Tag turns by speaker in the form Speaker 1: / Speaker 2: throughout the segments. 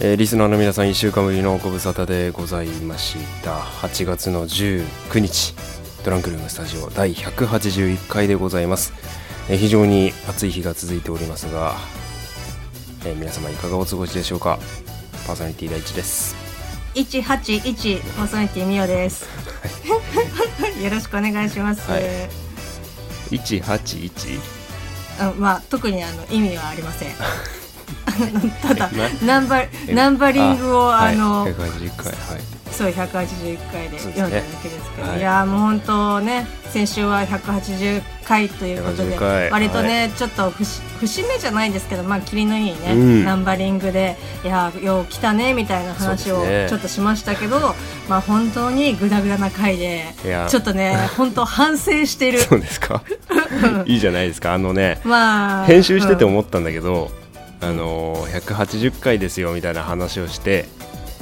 Speaker 1: えーリスナーの皆さん1週間ぶりのご無沙汰でございました。8月の19日トランクルームスタジオ第181回でございます、えー非常に暑い日が続いておりますが、えー皆様いかがお過ごしでしょうか？パーソナリティ第一です。
Speaker 2: 181パーソナリティみおです。よろしくお願いします。
Speaker 1: はい。181
Speaker 2: あまあ特にあの意味はありません。ただ
Speaker 1: な
Speaker 2: ナンバナンバリングをあ
Speaker 1: はい
Speaker 2: の、
Speaker 1: 181回はい
Speaker 2: そう181回で読んだだけですけど、
Speaker 1: はい。
Speaker 2: い、やーもう本当ね先週は180回ということで
Speaker 1: 180回
Speaker 2: 割とね、ちょっと節節目じゃないですけどまあ霧のいいね、
Speaker 1: うん。
Speaker 2: ナンバリングでいやーよう来たねみたいな話をちょっとしましたけど、まあ本当にグダグダな回でちょっとね本当反省してる。
Speaker 1: そうですか。いいじゃないですか。あのね
Speaker 2: まあ
Speaker 1: 編集してて
Speaker 2: うん
Speaker 1: 思ったんだけど、あのー180回ですよみたいな話をして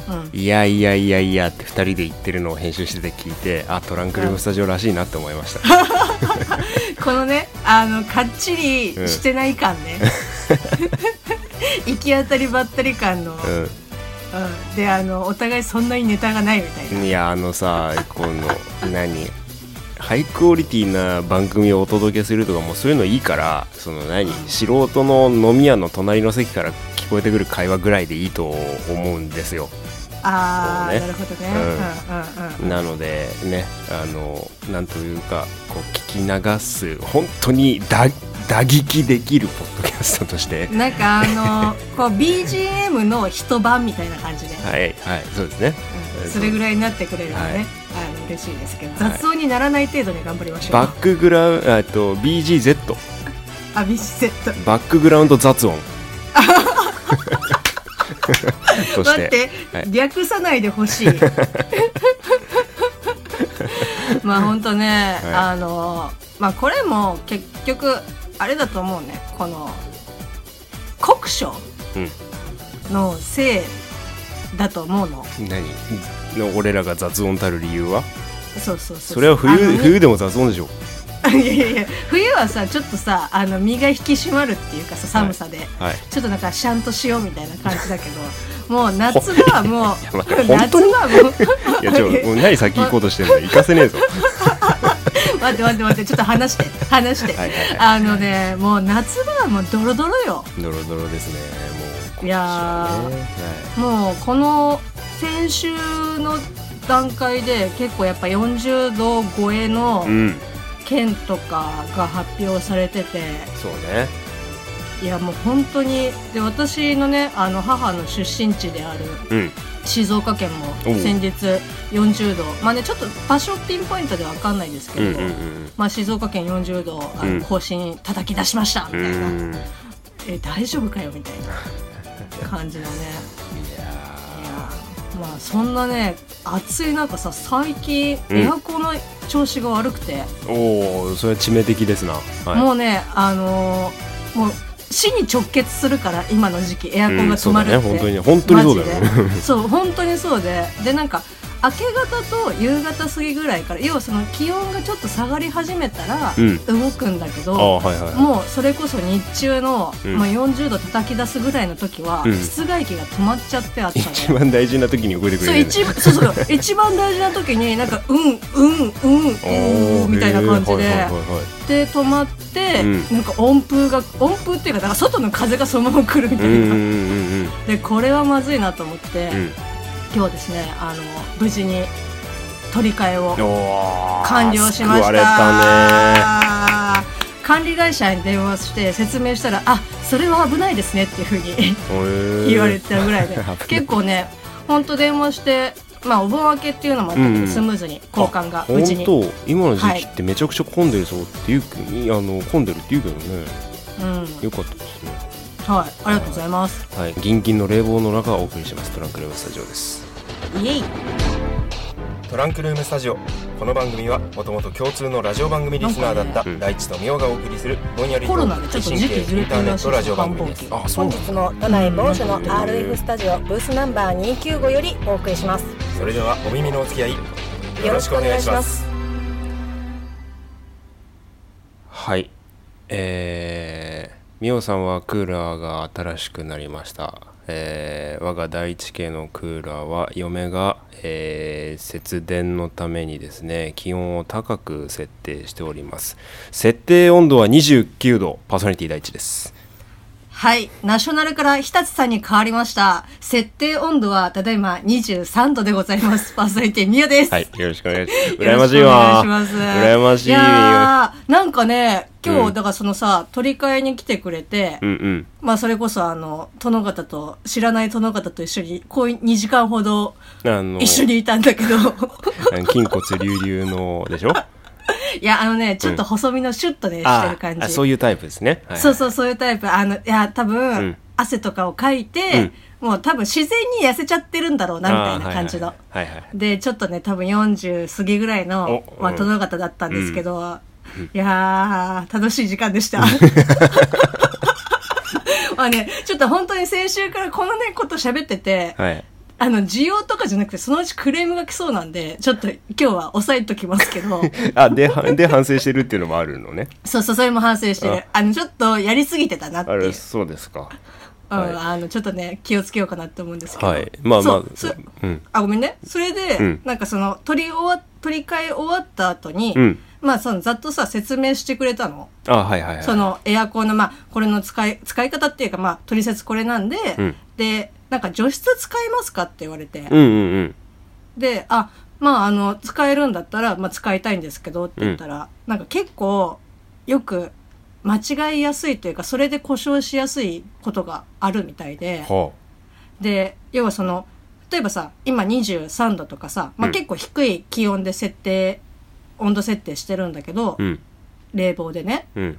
Speaker 2: うん。
Speaker 1: いやいやいやいやって2人で言ってるのを編集してて聞いてあトランクルームスタジオらしいなって思いました、
Speaker 2: このねあのかっちりしてない感ね、行き当たりばったり感の、うん。であのお互いそんなにネタがないみたいな。
Speaker 1: うん、いやあのさこの何？ハイクオリティな番組をお届けするとかもうそういうのいいからその何素人の飲み屋の隣の席から聞こえてくる会話ぐらいでいいと思うんですよ。
Speaker 2: あなるほどね、
Speaker 1: うん。
Speaker 2: うんうんうん。
Speaker 1: なのでねあのなんというかこう聞き流す本当に打打撃できるポッドキャストとして。
Speaker 2: なんかあの こう BGM の一晩みたいな感じで、
Speaker 1: はいはいそうですね。
Speaker 2: うんそれぐらいになってくれるとね、
Speaker 1: はい
Speaker 2: 嬉しいですけど
Speaker 1: はい。
Speaker 2: 雑音にならない程度に頑張りましょう、
Speaker 1: バックグラウンドと BGZ
Speaker 2: あビシセット
Speaker 1: バックグラウンド雑音。と
Speaker 2: 待って、
Speaker 1: はい。
Speaker 2: 略さないでほしい。まあ本当ね、
Speaker 1: はい。
Speaker 2: あのまあこれも結局あれだと思うね。この酷暑
Speaker 1: うん。
Speaker 2: のせいだと思うの。
Speaker 1: 何？の俺らが雑音たる理由は？
Speaker 2: そうそうそう
Speaker 1: それは冬冬でも雑音でしょ。
Speaker 2: いやいやいや。冬はさちょっとさあの身が引き締まるっていうかさ寒さで、
Speaker 1: はい。
Speaker 2: ちょっとなんかシャンとしようみたいな感じだけど。もう夏場はもう夏場はもう。
Speaker 1: いやちょ もう何先行こうとしてんの行かせねえぞ。
Speaker 2: 待って待って待って。ちょっと話して話して、
Speaker 1: はいはいはい。
Speaker 2: あのねもう夏場はもうドロドロよ。
Speaker 1: ドロドロですね
Speaker 2: いやもうこの先週の段階で結構やっぱ40度超えの県とかが発表されてて。
Speaker 1: そうね。
Speaker 2: いやもう本当にで私のねあの母の出身地である
Speaker 1: うん。
Speaker 2: 静岡県も先日40度。まあねちょっと場所ピンポイントでは分かんないですけど、
Speaker 1: うんうんうん。
Speaker 2: まあ、静岡県40度あ
Speaker 1: うん。
Speaker 2: の更新叩き出しましたみ
Speaker 1: う
Speaker 2: たいな、
Speaker 1: ん。
Speaker 2: え大丈夫かよみたいな感じのね。
Speaker 1: いや
Speaker 2: まあそんなね暑い中さ最近
Speaker 1: うん。
Speaker 2: エアコンの調子が悪くて、
Speaker 1: ーおおそれは致命的ですな。はい。
Speaker 2: もうねあのーもう死に直結するから今の時期エアコンが止まるって、
Speaker 1: うんそうだね。本当に本当にそうだよね。
Speaker 2: そう本当にそうで。でなんか明け方と夕方過ぎぐらいから要はその気温がちょっと下がり始めたら
Speaker 1: うん。
Speaker 2: 動くんだけど、
Speaker 1: ああはいはい
Speaker 2: もうそれこそ日中の、
Speaker 1: うん。
Speaker 2: まあ、40度叩き出すぐらいの時は、
Speaker 1: うん。
Speaker 2: 室外機が止まっちゃって暑さで。
Speaker 1: 一番大事な時に動いてく
Speaker 2: そう
Speaker 1: れる
Speaker 2: 一番そうそう 一番大事な時になんかうんうんうんうんみたいな感じで
Speaker 1: はいはいはいはい
Speaker 2: で止まって、
Speaker 1: うん。
Speaker 2: なんか温風が温風っていうかなんか外の風がそのまま来るみたいな、
Speaker 1: うんうんうん
Speaker 2: でこれはまずいなと思って、
Speaker 1: うんうん
Speaker 2: 今日ですねあの無事に取り替えを完了しました。管理会社に電話して説明したらあそれは危ないですねっていうふうに
Speaker 1: ね
Speaker 2: 言われたぐらいで。結構ね本当電話してまあお盆明けっていうのもあったけど、
Speaker 1: うんうん。
Speaker 2: スムーズに交換がうちに、
Speaker 1: 本当今の時期ってめちゃくちゃ混んでるそうっていう、あの混んでるって言うけどね。
Speaker 2: うん。
Speaker 1: よかったですね
Speaker 2: はいありがとうございます。
Speaker 1: はいギンギンの冷房の中お送りします。トランクルームスタジオです。
Speaker 2: イエイ。
Speaker 1: トランクルームスタジオ。この番組はもともと共通のラジオ番組リスナーだった大地とみおがお送りするぼんやりと
Speaker 2: コロナでちょっと時期ずれてるらしいです。
Speaker 1: インターネットラジオ番組で。す
Speaker 3: 本日も都内某所の RF スタジオブースナンバー295よりお送りします。
Speaker 1: それではお耳のお付き合いよ
Speaker 3: よろしくお願いします。
Speaker 1: はい。えみおさんはクーラーが新しくなりました、えー我が第一系のクーラーは嫁が、えー節電のためにですね気温を高く設定しております。設定温度は29度パーソナリティ第一です。
Speaker 2: はい。ナショナルから日立さんに変わりました。設定温度は、ただいま23度でございます。パーソナリティミヤです。
Speaker 1: はいよろしくお願いします
Speaker 2: よ
Speaker 1: 羨ましい
Speaker 2: ろしくお願
Speaker 1: わ
Speaker 2: いします。
Speaker 1: 羨ましい
Speaker 2: いやーなんかね、今日、
Speaker 1: うん
Speaker 2: だからそのさ、取り替えに来てくれて、
Speaker 1: うんうん
Speaker 2: まあそれこそあの、殿方と、知らない殿方と一緒に、こう2時間ほど一緒にいたんだけど、
Speaker 1: 筋骨隆々のでしょ？
Speaker 2: いや、あのね、ちょっと細身のシュッとね、して
Speaker 1: あ
Speaker 2: る感じ。
Speaker 1: あそういうタイプですね、はい。
Speaker 2: そうそう、そういうタイプ。あの、いや、多分、
Speaker 1: うん。
Speaker 2: 汗とかをかいて、もう多分自然に痩せちゃってるんだろうな、みたいな感じの。で、ちょっとね、多分40過ぎぐらいの、まあ、殿方だったんですけど、いやー、楽しい時間でした。まあね、ちょっと本当に先週からこのね、こと喋ってて、
Speaker 1: はい
Speaker 2: あの、需要とかじゃなくて、そのうちクレームが来そうなんで、ちょっと今日は抑えときますけど、
Speaker 1: あではで反省してるっていうのもあるのね。
Speaker 2: そうそう、それも反省してる。あ。の、ちょっとやりすぎてたなっていう。
Speaker 1: あれ。そうですか。
Speaker 2: うん、
Speaker 1: はい。
Speaker 2: あの、ちょっとね、気をつけようかなって思うんですけど。
Speaker 1: はい。まあまあ
Speaker 2: そうそ
Speaker 1: うん。
Speaker 2: あ、ごめんね。それで、
Speaker 1: うん。
Speaker 2: なんかその、取り終わ、取り替え終わった後に、
Speaker 1: うん。
Speaker 2: まあその、ざっとさ、説明してくれたの。
Speaker 1: あはいはいはい
Speaker 2: その、エアコンの、まあ、これの使い、使い方っていうか、まあ、取説これなんで、
Speaker 1: うん。
Speaker 2: で、なんか除湿使えますかって言われて、
Speaker 1: うんうんうん。
Speaker 2: で、あ、まあ、あの、使えるんだったら、まあ、使いたいんですけどって言ったら、なんか結構、よく、間違いやすいというか、それで故障しやすいことがあるみたいで、
Speaker 1: は
Speaker 2: で、要はその、例えばさ、今23度とかさ、まあ、
Speaker 1: うん。
Speaker 2: 結構低い気温で設定、温度設定してるんだけど、
Speaker 1: あうん。
Speaker 2: 冷房でね。
Speaker 1: うん。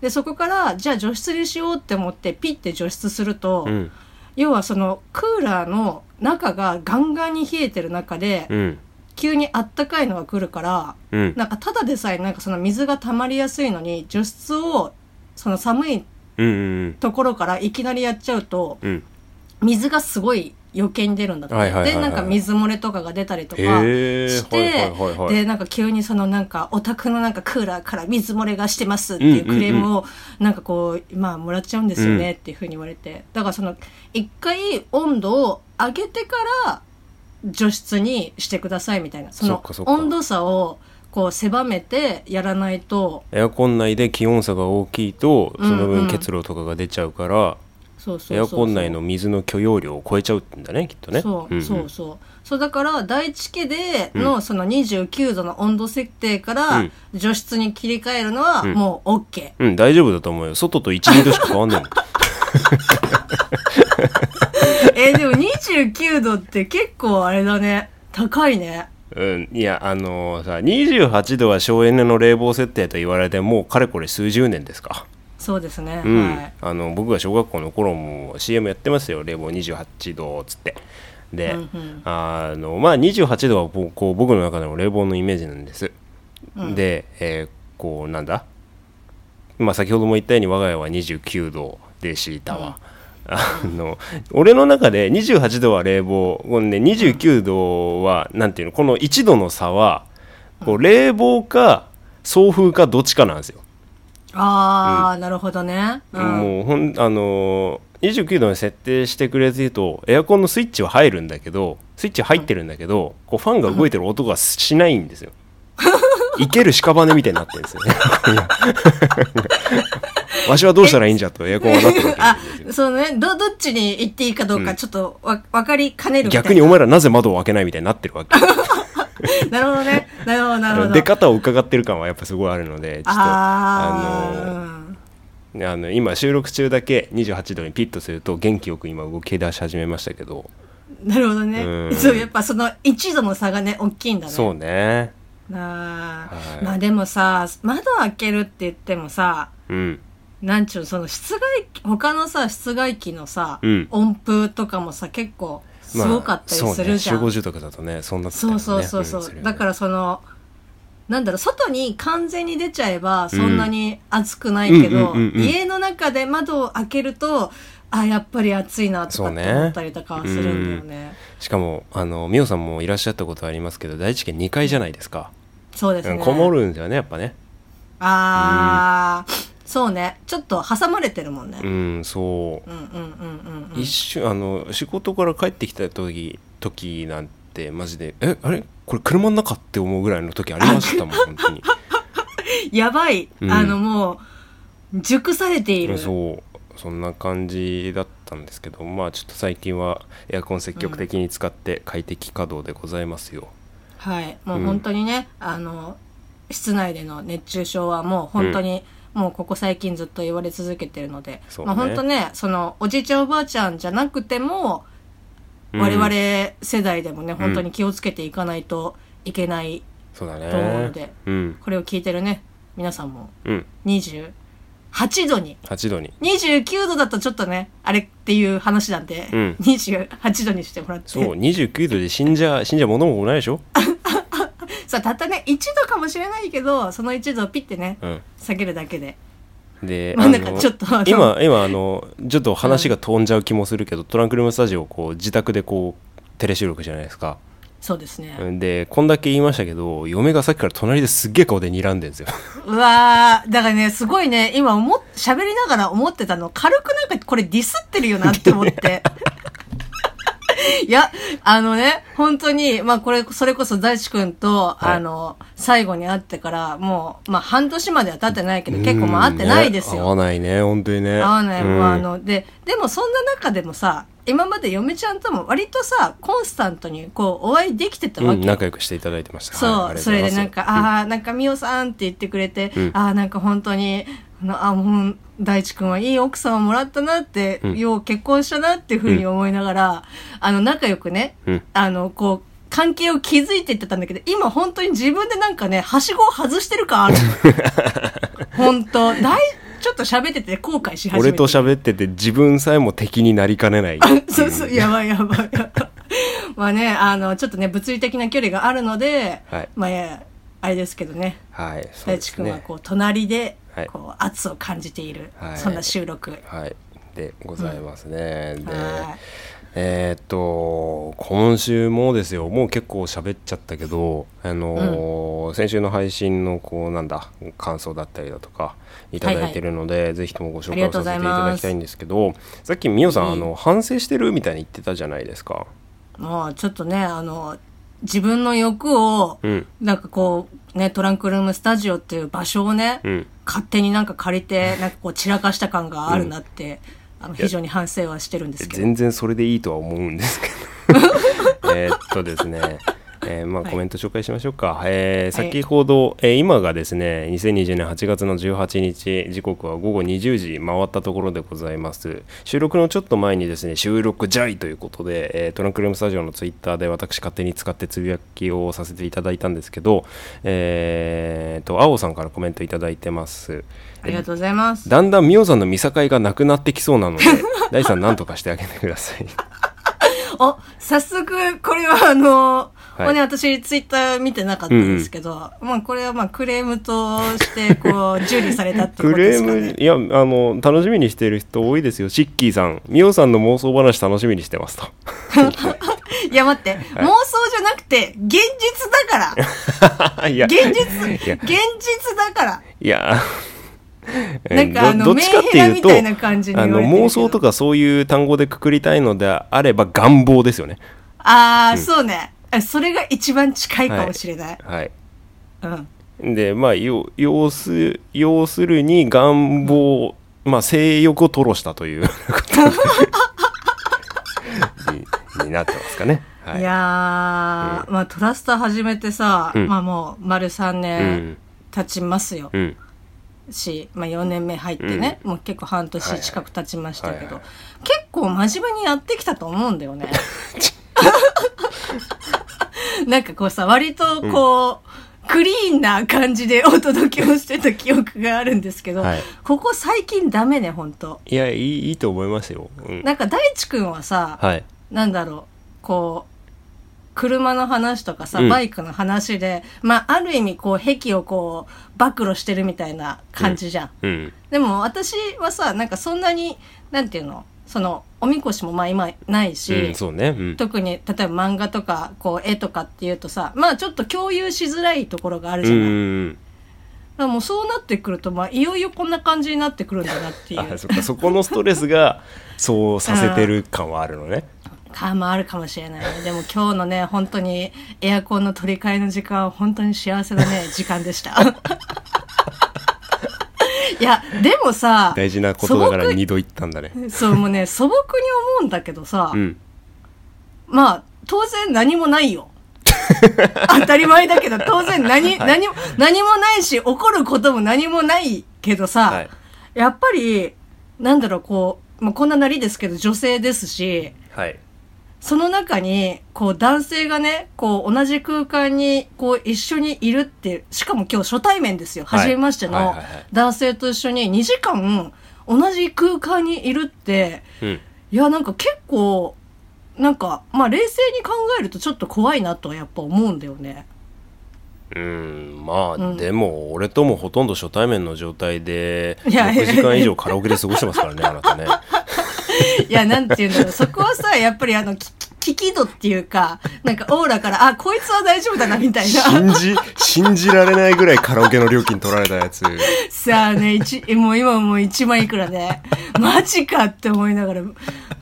Speaker 2: で、そこから、じゃあ除湿にしようって思って、ピッて除湿すると、
Speaker 1: うん
Speaker 2: 要はその、クーラーの中がガンガンに冷えてる中で、
Speaker 1: うん。
Speaker 2: 急にあったかいのが来るから、
Speaker 1: うん。
Speaker 2: なんかただでさえなんかその水が溜まりやすいのに、除湿を、その寒いところからいきなりやっちゃうと、
Speaker 1: うん。
Speaker 2: 水がすごい余計に出るんだって。
Speaker 1: はいはいはいはい。
Speaker 2: で、なんか水漏れとかが出たりとかして、
Speaker 1: はいはいはいはい。
Speaker 2: で、なんか急にそのなんかお宅のなんかクーラーから水漏れがしてますっていうクレームをなんかこう、まあもらっちゃうんですよねっていうふうに言われて。だからその一回温度を上げてから除湿にしてくださいみたいな。その温度差をこう狭めてやらないと、
Speaker 1: エアコン内で気温差が大きいとその分結露とかが出ちゃうから、
Speaker 2: そうそうそうそう
Speaker 1: エアコン内の水の許容量を超えちゃうんだねきっとね。
Speaker 2: そう、
Speaker 1: んん。
Speaker 2: そうそう。そうだから、第一家でのその29度の温度設定から
Speaker 1: うん。
Speaker 2: 除湿に切り替えるのは
Speaker 1: ん。
Speaker 2: もう OK。
Speaker 1: うん大丈夫だと思うよ。外と12度しか変わんないもん。
Speaker 2: えーでも29度って結構あれだね。高いね。
Speaker 1: うん、いやあのさ28度は省エネの冷房設定と言われてもうかれこれ数十年ですか、
Speaker 2: そうですね。
Speaker 1: うん。
Speaker 2: はい。
Speaker 1: あの僕が小学校の頃も CM やってますよ。冷房28度っつって。で、
Speaker 2: うんうん。
Speaker 1: あのまあ28度はこう僕の中でも冷房のイメージなんです、
Speaker 2: うん。
Speaker 1: で、えーこうなんだ？まあ先ほども言ったように我が家は29度で敷いたわ、あの俺の中で28度は冷房この、ね、29度はなんていうの？この1度の差はこう冷房か送風かどっちかなんですよ、
Speaker 2: あー、なるほどね。うん。
Speaker 1: もうほんあのー29度に設定してくれてるとエアコンのスイッチは入るんだけどスイッチ入ってるんだけどこうファンが動いてる音がしないんですよ 生ける屍みたいになってるんですよね わしはどうしたらいいんじゃとエアコンはなってるわけ
Speaker 2: あ
Speaker 1: ですよ、
Speaker 2: そうね。ど、どっちに行っていいかどうかちょっとわ、わかりかねる。
Speaker 1: 逆にお前らなぜ窓を開けないみたいになってるわけ
Speaker 2: なるほどね。なるほど、なるほど。
Speaker 1: 出方を伺ってる感はやっぱすごいあるのでちょっと
Speaker 2: あ
Speaker 1: の
Speaker 2: うん
Speaker 1: あの今収録中だけ28度にピッとすると元気よく今動き出し始めましたけど
Speaker 2: なるほどね
Speaker 1: う。ん
Speaker 2: そう、やっぱその1度の差がね、大きいんだね。
Speaker 1: そうね
Speaker 2: なあ、
Speaker 1: はい
Speaker 2: まあでもさ、窓開けるって言ってもさ、
Speaker 1: うん
Speaker 2: なんちゅうの、その室外機、他のさ、室外機のさ、
Speaker 1: うん
Speaker 2: 音符とかもさ、結構すごかったりするじゃん。
Speaker 1: まあ、ね。集合住宅だとねそんな
Speaker 2: そうそうそうそう、だからその、なんだろう、外に完全に出ちゃえばそんなに暑くないけど、
Speaker 1: うんうんうんうんうん。
Speaker 2: 家の中で窓を開けると、あ、やっぱり暑いなとかって思ったりとかはするんだよね。
Speaker 1: しかもあの美桜さんもいらっしゃったことありますけど第一県2階じゃないですか、
Speaker 2: そうですね。
Speaker 1: うんこもるんですよねやっぱね。
Speaker 2: あー、そうね。ちょっと挟まれてるもんね、
Speaker 1: うんそう。
Speaker 2: うん、うんうんうんうん。
Speaker 1: 一瞬あの仕事から帰ってきた時時なんてマジでえあれ？これ車の中って思うぐらいの時ありましたもん 本当に。
Speaker 2: やばい、
Speaker 1: うん。
Speaker 2: あのもう熟されている。
Speaker 1: そう。そんな感じだったんですけどまあちょっと最近はエアコン積極的に使って快適稼働でございますよ、
Speaker 2: はい。もう本当にね、あの室内での熱中症はもう本当に、もうここ最近ずっと言われ続けてるので、
Speaker 1: ね。
Speaker 2: まあ本当ねそのおじいちゃんおばあちゃんじゃなくても、
Speaker 1: うん。
Speaker 2: 我々世代でもね本当に気をつけていかないといけない、と思うので
Speaker 1: うん。
Speaker 2: これを聞いてるね皆さんも。
Speaker 1: うん。
Speaker 2: 28度に。
Speaker 1: 8度に。
Speaker 2: 29度だとちょっとねあれっていう話なんで、
Speaker 1: うん。
Speaker 2: 28度にしてもらって。
Speaker 1: そう29度で死んじゃ死んじゃ物もないでしょ？
Speaker 2: さあたったね1度かもしれないけどその1度をピッてね
Speaker 1: うん。
Speaker 2: 下げるだけで。
Speaker 1: で、
Speaker 2: まあなんか
Speaker 1: の
Speaker 2: ちょっとあの
Speaker 1: 今今あのちょっと話が飛んじゃう気もするけど、トランクルームスタジオをこう自宅でこうテレ収録じゃないですか。
Speaker 2: そうですね、
Speaker 1: でこんだけ言いましたけど嫁がさっきから隣ですっげえ顔で睨んでんですよ。
Speaker 2: うわーだからねすごいね今思っ喋りながら思ってたの軽くなんかこれディスってるよなって思って いやあのね本当にまあこれそれこそ大地君と、
Speaker 1: はい。
Speaker 2: あの最後に会ってからもうまあ半年までは経ってないけど結構もう会ってないですよ、
Speaker 1: うんね合わないね本当にね。
Speaker 2: 合わない、
Speaker 1: うん。
Speaker 2: まああのででもそんな中でもさ今まで嫁ちゃんとも割とさコンスタントにこうお会いできてたわけ。よ、
Speaker 1: うん仲良くしていただいてました。
Speaker 2: そう、
Speaker 1: はいありがと
Speaker 2: そうれ
Speaker 1: ございます。
Speaker 2: でなんか、ああ、なんか、みおさんって言ってくれて、
Speaker 1: うん。
Speaker 2: ああ、なんか本当に、あもう、大地君はいい奥さんをもらったなって、
Speaker 1: うん。
Speaker 2: よう結婚したなっていうふうに思いながら、あの、仲良くね、
Speaker 1: うん。
Speaker 2: あの、こう、関係を築いていってたんだけど、今本当に自分でなんかね、はしごを外してる感ある。本当。大、ちょっと喋ってて後悔し始めて。
Speaker 1: 俺と喋ってて自分さえも敵になりかねない
Speaker 2: そうそう、やばいやばい。まあね、あの、ちょっとね、物理的な距離があるので、
Speaker 1: はい。
Speaker 2: まあ、あれですけどね、
Speaker 1: はいそう
Speaker 2: 大地君はこう、隣で
Speaker 1: はい、
Speaker 2: こう、圧を感じている、
Speaker 1: はい。
Speaker 2: そんな収録。
Speaker 1: はい。でございますね、で
Speaker 2: はい。
Speaker 1: えーっと今週もですよ。もう結構喋っちゃったけどあのー先週の配信のこうなんだ感想だったりだとかいただいてるので、ぜひともご紹介をさせていただきたいんですけどさっきみおさん、
Speaker 2: いい
Speaker 1: あの反省してるみたいに言ってたじゃないですか。
Speaker 2: もう、ちょっとね、あの、自分の欲を、
Speaker 1: うん。
Speaker 2: なんかこう、ね、トランクルームスタジオっていう場所をね、
Speaker 1: うん
Speaker 2: 勝手になんか借りて、なんかこう散らかした感があるなって、あの非常に反省はしてるんですけど。
Speaker 1: 全然それでいいとは思うんですけど。えーっとですねえーまあ、
Speaker 2: はい。
Speaker 1: コメント紹介しましょうか、えー
Speaker 2: はい。
Speaker 1: 先ほど、えー今がですね2020年8月の18日時刻は午後20時回ったところでございます。収録のちょっと前にですね収録ジャイということで、えートランクルームスタジオのツイッターで私勝手に使ってつぶやきをさせていただいたんですけどえー、と青さんからコメントいただいてます。
Speaker 2: ありがとうございます。
Speaker 1: だんだんミオさんの見境がなくなってきそうなので 大さん何とかしてあげてください。
Speaker 2: お、早速、これはあの、
Speaker 1: い
Speaker 2: これね、私ツイッター見てなかったんですけど、まあこれはまあクレームとして、こう、受理されたっていう
Speaker 1: クレ
Speaker 2: ことですかね。
Speaker 1: ームいやあの楽しみにしてる人多いですよ。シッキーさん。ミオさんの妄想話楽しみにしてますと。
Speaker 2: いや待って、妄想じゃなくて、現実だから。
Speaker 1: いや。
Speaker 2: 現実、現実だから。
Speaker 1: いや。
Speaker 2: なんかあの
Speaker 1: どどっちかっていうと
Speaker 2: メンヘラみたいな感じに
Speaker 1: あの妄想とかそういう単語でくくりたいのであれば願望ですよね。
Speaker 2: ああ、そうね。あそれが一番近いかもしれない。
Speaker 1: はい。
Speaker 2: うん。
Speaker 1: でまあ要要す要するに願望、まあ性欲を吐露したという ことにになってますかね。はい。
Speaker 2: いやー、まあトラスター始めてさ、
Speaker 1: うん。
Speaker 2: まあもう丸3
Speaker 1: う
Speaker 2: 年
Speaker 1: ん。
Speaker 2: 経ちますよ。
Speaker 1: うん。
Speaker 2: し、まあ、4年目入ってね、もう結構半年近く経ちましたけど、
Speaker 1: はいはい。
Speaker 2: 結構真面目にやってきたと思うんだよね。なんかこうさ、割とこう、クリーンな感じでお届けをしてた記憶があるんですけど、
Speaker 1: はい。
Speaker 2: ここ最近ダメね、ほんと。
Speaker 1: いやいいいいと思いますよ、うん、
Speaker 2: なんか大地くんはさ、
Speaker 1: はい。
Speaker 2: なんだろう、こう、車の話とかさ、
Speaker 1: うん。
Speaker 2: バイクの話で、まあ、ある意味こう、癖をこう、暴露してるみたいな感じじゃん。
Speaker 1: うん。
Speaker 2: でも私はさ、なんかそんなに、なんていうの、その、おみこしもまあ今ないし、
Speaker 1: うん、そうね、うん、
Speaker 2: 特に例えば漫画とか、こう、絵とかっていうとさ、まあちょっと共有しづらいところがある
Speaker 1: うん
Speaker 2: じゃない。
Speaker 1: うん
Speaker 2: らもうそうなってくると、まあ、いよいよこんな感じになってくるんだなっていう。
Speaker 1: あそっかそこのストレスが そうさせてる感はあるのね。
Speaker 2: 感もあるかもしれないね。でも今日のね本当にエアコンの取り替えの時間は本当に幸せなね時間でした いやでもさ
Speaker 1: 大事なことだから2度言ったんだね。
Speaker 2: そうもうね 素朴に思うんだけどさ、
Speaker 1: うん。
Speaker 2: まあ当然何もないよ。当たり前だけど当然何,、
Speaker 1: はい
Speaker 2: 何も何もないし起こることも何もないけどさ、
Speaker 1: はい。
Speaker 2: やっぱりなんだろうこう、まあ、こんななりですけど女性ですし
Speaker 1: はい
Speaker 2: その中に、こう、男性がね、こう、同じ空間に、こう、一緒にいるって、しかも今日初対面ですよ。
Speaker 1: はい。
Speaker 2: 初めましての男性と一緒に2時間、同じ空間にいるって、
Speaker 1: うん。
Speaker 2: いや、なんか結構、なんか、まあ、冷静に考えるとちょっと怖いなとはやっぱ思うんだよね。
Speaker 1: うん。まあ、
Speaker 2: うん。
Speaker 1: でも俺ともほとんど初対面の状態で
Speaker 2: いや
Speaker 1: 6時間以上カラオケで過ごしてますからねあなたね
Speaker 2: いや、なんていうんだろう。そこはさ、やっぱりあの、き聞き度っていうか、なんかオーラから、あ、こいつは大丈夫だな、みたいな。
Speaker 1: 信じ信じられないぐらいカラオケの料金取られたやつ
Speaker 2: さあね、一、もう今もう1万いくらで、マジかって思いながら、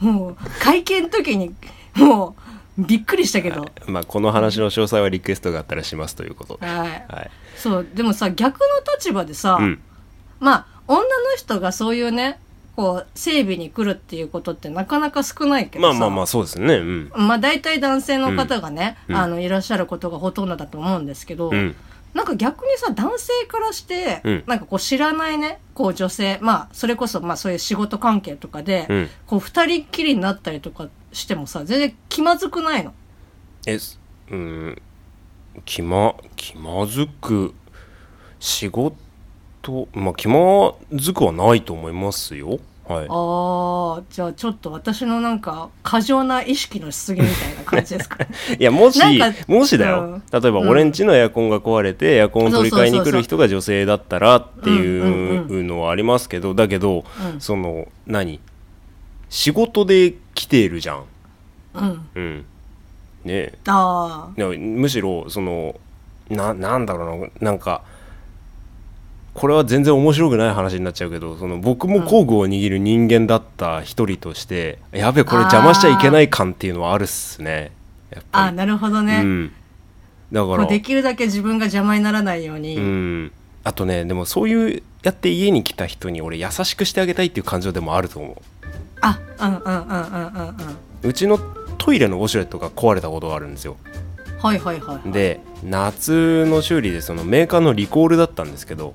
Speaker 2: もう、会見の時に、もう、びっくりしたけど。
Speaker 1: まあこの話の詳細はリクエストがあったらしますということで
Speaker 2: はい。
Speaker 1: はい
Speaker 2: そう、でもさ、逆の立場でさ、
Speaker 1: うん
Speaker 2: まあ、女の人がそういうね、こう、整備に来るっていうことってなかなか少ないけどさ。
Speaker 1: まあまあまあそうですね。うん。
Speaker 2: まあ大体男性の方がね、
Speaker 1: うん。
Speaker 2: あの、いらっしゃることがほとんどだと思うんですけど、
Speaker 1: うん。
Speaker 2: なんか逆にさ、男性からして、
Speaker 1: うん。
Speaker 2: なんかこう知らないね、こう女性、まあそれこそまあそういう仕事関係とかで、
Speaker 1: うん。
Speaker 2: こう二人っきりになったりとかしてもさ、全然気まずくないの？
Speaker 1: えすうん。気ま気まずく仕事まあ気まずくはないと思いますよ。はい。
Speaker 2: ああ、じゃあちょっと私のなんか過剰な意識のしすぎみたいな感じですか？ね。
Speaker 1: いやもしもしだよ、
Speaker 2: うん。
Speaker 1: 例えば俺ん。ちのエアコンが壊れてエアコンを取り替えに来る人が女性だったらって
Speaker 2: うんうん
Speaker 1: いうのはありますけどだけど、
Speaker 2: うん。
Speaker 1: その何？仕事で来ているじゃん。
Speaker 2: うん。
Speaker 1: うん。ねえ。
Speaker 2: あ
Speaker 1: いやむしろそのななんだろうななんかこれは全然面白くない話になっちゃうけどその僕も工具を握る人間だった一人として、やべこれ邪魔しちゃいけない感っていうのはあるっすね。
Speaker 2: あ、なるほどね。
Speaker 1: うん、だから。
Speaker 2: できるだけ自分が邪魔にならないように。
Speaker 1: うん、あとねでもそういうやって家に来た人に俺優しくしてあげたいっていう感情でもあると思
Speaker 2: あ、うんうんうんうんうんうん。
Speaker 1: ううちのトイレのウォシュレットが壊れたことがあるんですよ
Speaker 2: はいはいはい。
Speaker 1: で夏の修理でそのメーカーのリコールだったんですけど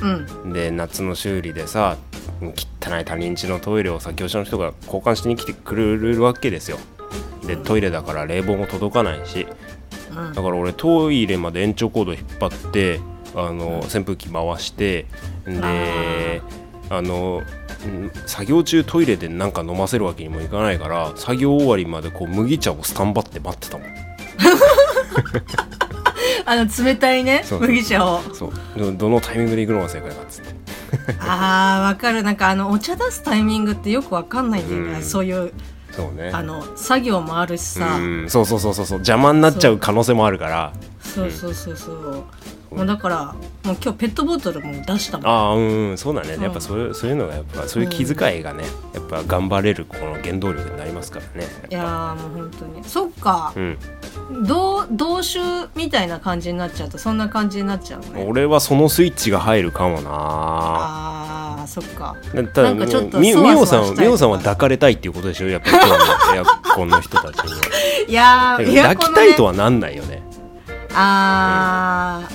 Speaker 2: うん。
Speaker 1: で夏の修理でさ汚い他人家のトイレをさ業者の人が交換しに来てくれるわけですよ。でトイレだから冷房も届かないし。
Speaker 2: うん。
Speaker 1: だから俺トイレまで延長コード引っ張ってあの扇風機回してであのうん作業中トイレでなんか飲ませるわけにもいかないから作業終わりまでこう麦茶をスタンバって待ってたもん
Speaker 2: あの冷たいね麦茶を。
Speaker 1: そう。どどのタイミングで行くのが正解かっつって。
Speaker 2: あーわかる。なんかあのお茶出すタイミングってよくわかんないんだよね、
Speaker 1: うん。
Speaker 2: そういう
Speaker 1: そうね。
Speaker 2: あの作業もあるしさ、
Speaker 1: うん。そうそうそうそうそう。邪魔になっちゃう可能性もあるから
Speaker 2: そうそうそうそう。もうだからもう今日ペットボトルも出したもん。
Speaker 1: ああうんうんそうだね。
Speaker 2: うん
Speaker 1: やっぱそういうそういうのがやっぱそういう気遣いがねやっぱ頑張れるこの原動力になりますからね
Speaker 2: いやーもう本当に。そっか。
Speaker 1: うん。
Speaker 2: 同同種みたいな感じになっちゃうとそんな感じになっちゃうのね。
Speaker 1: 俺はそのスイッチが入るかもな
Speaker 2: あーそっか。
Speaker 1: だただ
Speaker 2: なんかちょっと
Speaker 1: みおさんみおさんは抱かれたいっていうことでしょ？やっぱり今日のエアコンの人たちには。
Speaker 2: いや
Speaker 1: 抱きたいとはなんないよね
Speaker 2: あ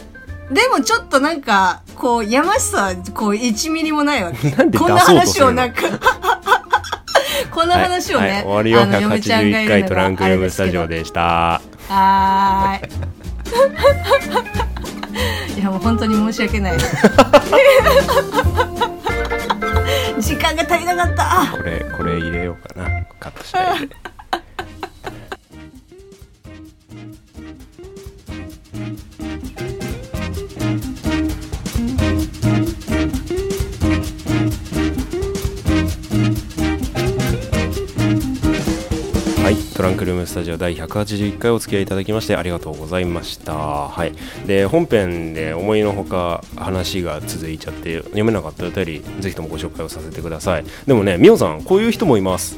Speaker 2: ー、でもちょっとなんか、こう、やましさは、こう、1ミリもないわけ。
Speaker 1: なんで
Speaker 2: こんな話をなんか、こんな話をね、
Speaker 1: はいはい、終わりよ
Speaker 2: あの嫁ちゃんがい
Speaker 1: 181
Speaker 2: るのが
Speaker 1: 回トランクルームスタジオでした
Speaker 2: はーい。いや、もう本当に申し訳ない。時間が足りなかった。
Speaker 1: これこれ入れようかなカットしないでムスタジオ第181回お付き合いいただきましてありがとうございました。はい。で本編で思いのほか話が続いちゃって読めなかったお便りぜひともご紹介をさせてください。でもねみおさんこういう人もいます。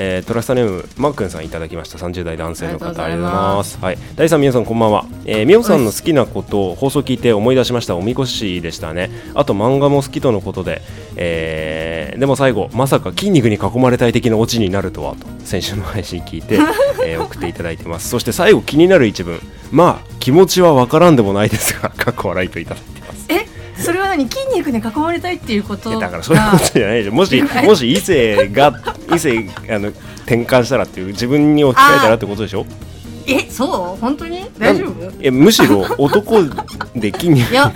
Speaker 1: えー、トラスタネームマックンさんいただきました。30代男性の方あ
Speaker 2: あ
Speaker 1: りがとうござい
Speaker 2: ま
Speaker 1: ます。はい。第3皆さんこんばんは、えー、みおさんの好きなことを放送聞いて思い出しました。おみこしでしたね。あと漫画も好きとのことで、えー、でも最後まさか筋肉に囲まれたい的なオチになるとはと先週の配信聞いて、えー、送っていただいてます。そして最後気になる一文。まあ気持ちはわからんでもないですがかっこ笑いといただいて
Speaker 2: それは何筋肉に囲まれたいっていうこと
Speaker 1: いやだからそういうことじゃないでしょ。もしもし異性が 異性あの転換したらっていう自分に置き換えたらってことでしょ？
Speaker 2: えそう？本当に？大丈夫？
Speaker 1: えむしろ男で筋肉
Speaker 2: いや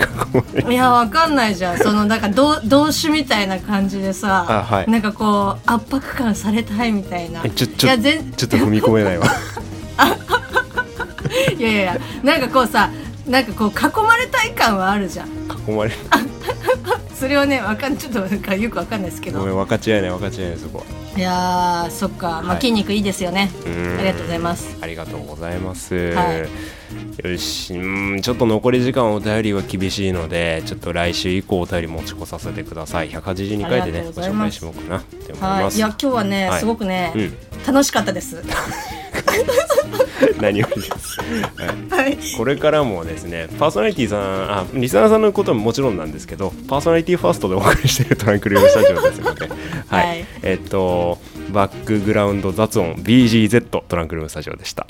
Speaker 2: いやわかんないじゃん。そのなんか同同種みたいな感じでさ、
Speaker 1: あはい。
Speaker 2: なんかこう圧迫感されたいみたいな。
Speaker 1: えちょちょ
Speaker 2: いや全
Speaker 1: ちょっと踏み込めないわ。
Speaker 2: いやいやいやなんかこうさなんかこう囲まれたい感はあるじゃん。
Speaker 1: 囲まれる。
Speaker 2: それはねわかんちょっとなんかよくわかんないですけど。
Speaker 1: ごめん分かち合えない分かち合えないそこは。い
Speaker 2: やーそっか、まあ、
Speaker 1: はい。
Speaker 2: 筋肉いいですよね、
Speaker 1: うん。
Speaker 2: ありがとうございます。
Speaker 1: ありがとうございます、
Speaker 2: は
Speaker 1: よしうんちょっと残り時間お便りは厳しいのでちょっと来週以降お便り持ち越させてください。182回で
Speaker 2: ありが
Speaker 1: ねご
Speaker 2: ございます。
Speaker 1: しようかなって思い
Speaker 2: はい、
Speaker 1: ます
Speaker 2: いや今日はね、
Speaker 1: はい。
Speaker 2: すごくね、
Speaker 1: うん。
Speaker 2: 楽しかったです。
Speaker 1: 何よりです、はい
Speaker 2: はい、
Speaker 1: これからもですねパーソナリティさんあリスナーさんのことももちろんなんですけどパーソナリティファーストでお送りしているトランクルームスタジオですので、はい。
Speaker 2: はい。
Speaker 1: えっとバックグラウンド雑音 BGZ トランクルームスタジオでした。